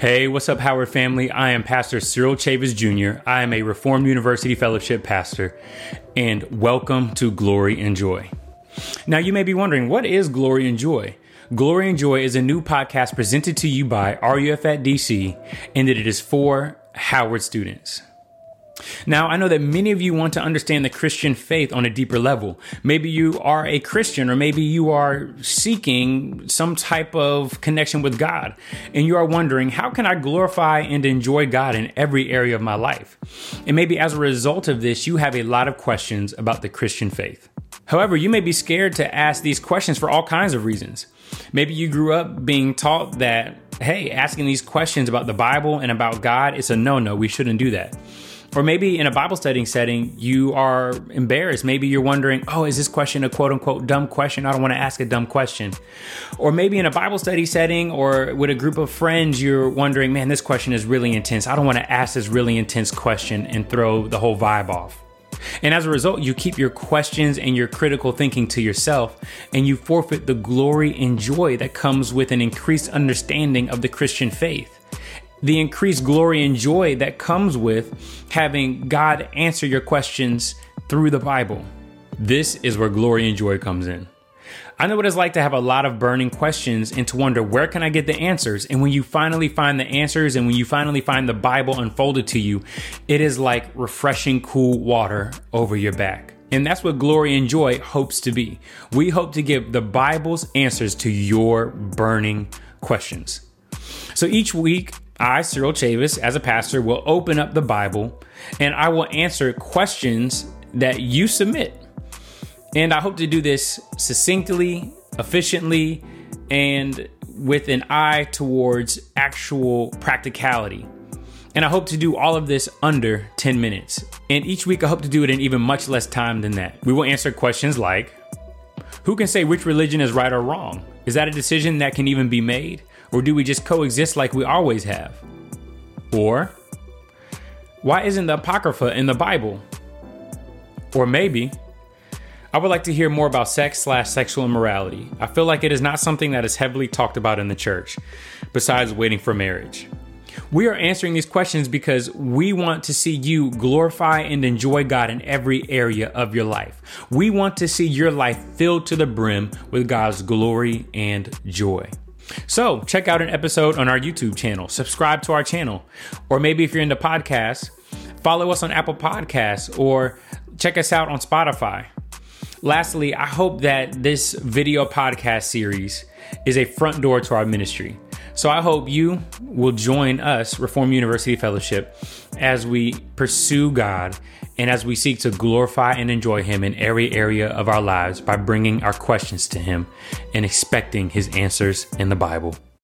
Hey, what's up, Howard family? I am Pastor Cyril Chavis Jr. I am a Reformed University Fellowship pastor, and welcome to Glory and Joy. Now, you may be wondering, what is Glory and Joy? Glory and Joy is a new podcast presented to you by RUF at DC, and that it is for Howard students. Now, I know that many of you want to understand the Christian faith on a deeper level. Maybe you are a Christian, or maybe you are seeking some type of connection with God, and you are wondering, how can I glorify and enjoy God in every area of my life? And maybe as a result of this, you have a lot of questions about the Christian faith. However, you may be scared to ask these questions for all kinds of reasons. Maybe you grew up being taught that, hey, asking these questions about the Bible and about God is a no no, we shouldn't do that. Or maybe in a Bible studying setting, you are embarrassed. Maybe you're wondering, oh, is this question a quote unquote dumb question? I don't want to ask a dumb question. Or maybe in a Bible study setting or with a group of friends, you're wondering, man, this question is really intense. I don't want to ask this really intense question and throw the whole vibe off. And as a result, you keep your questions and your critical thinking to yourself, and you forfeit the glory and joy that comes with an increased understanding of the Christian faith the increased glory and joy that comes with having God answer your questions through the Bible. This is where glory and joy comes in. I know what it's like to have a lot of burning questions and to wonder where can I get the answers? And when you finally find the answers and when you finally find the Bible unfolded to you, it is like refreshing cool water over your back. And that's what Glory and Joy hopes to be. We hope to give the Bible's answers to your burning questions. So each week, I, Cyril Chavis, as a pastor, will open up the Bible and I will answer questions that you submit. And I hope to do this succinctly, efficiently, and with an eye towards actual practicality. And I hope to do all of this under 10 minutes. And each week, I hope to do it in even much less time than that. We will answer questions like Who can say which religion is right or wrong? Is that a decision that can even be made? Or do we just coexist like we always have? Or, why isn't the Apocrypha in the Bible? Or maybe, I would like to hear more about sex slash sexual immorality. I feel like it is not something that is heavily talked about in the church, besides waiting for marriage. We are answering these questions because we want to see you glorify and enjoy God in every area of your life. We want to see your life filled to the brim with God's glory and joy. So, check out an episode on our YouTube channel, subscribe to our channel, or maybe if you're into podcasts, follow us on Apple Podcasts or check us out on Spotify. Lastly, I hope that this video podcast series is a front door to our ministry. So I hope you will join us, Reform University Fellowship, as we pursue God and as we seek to glorify and enjoy Him in every area of our lives by bringing our questions to Him and expecting His answers in the Bible.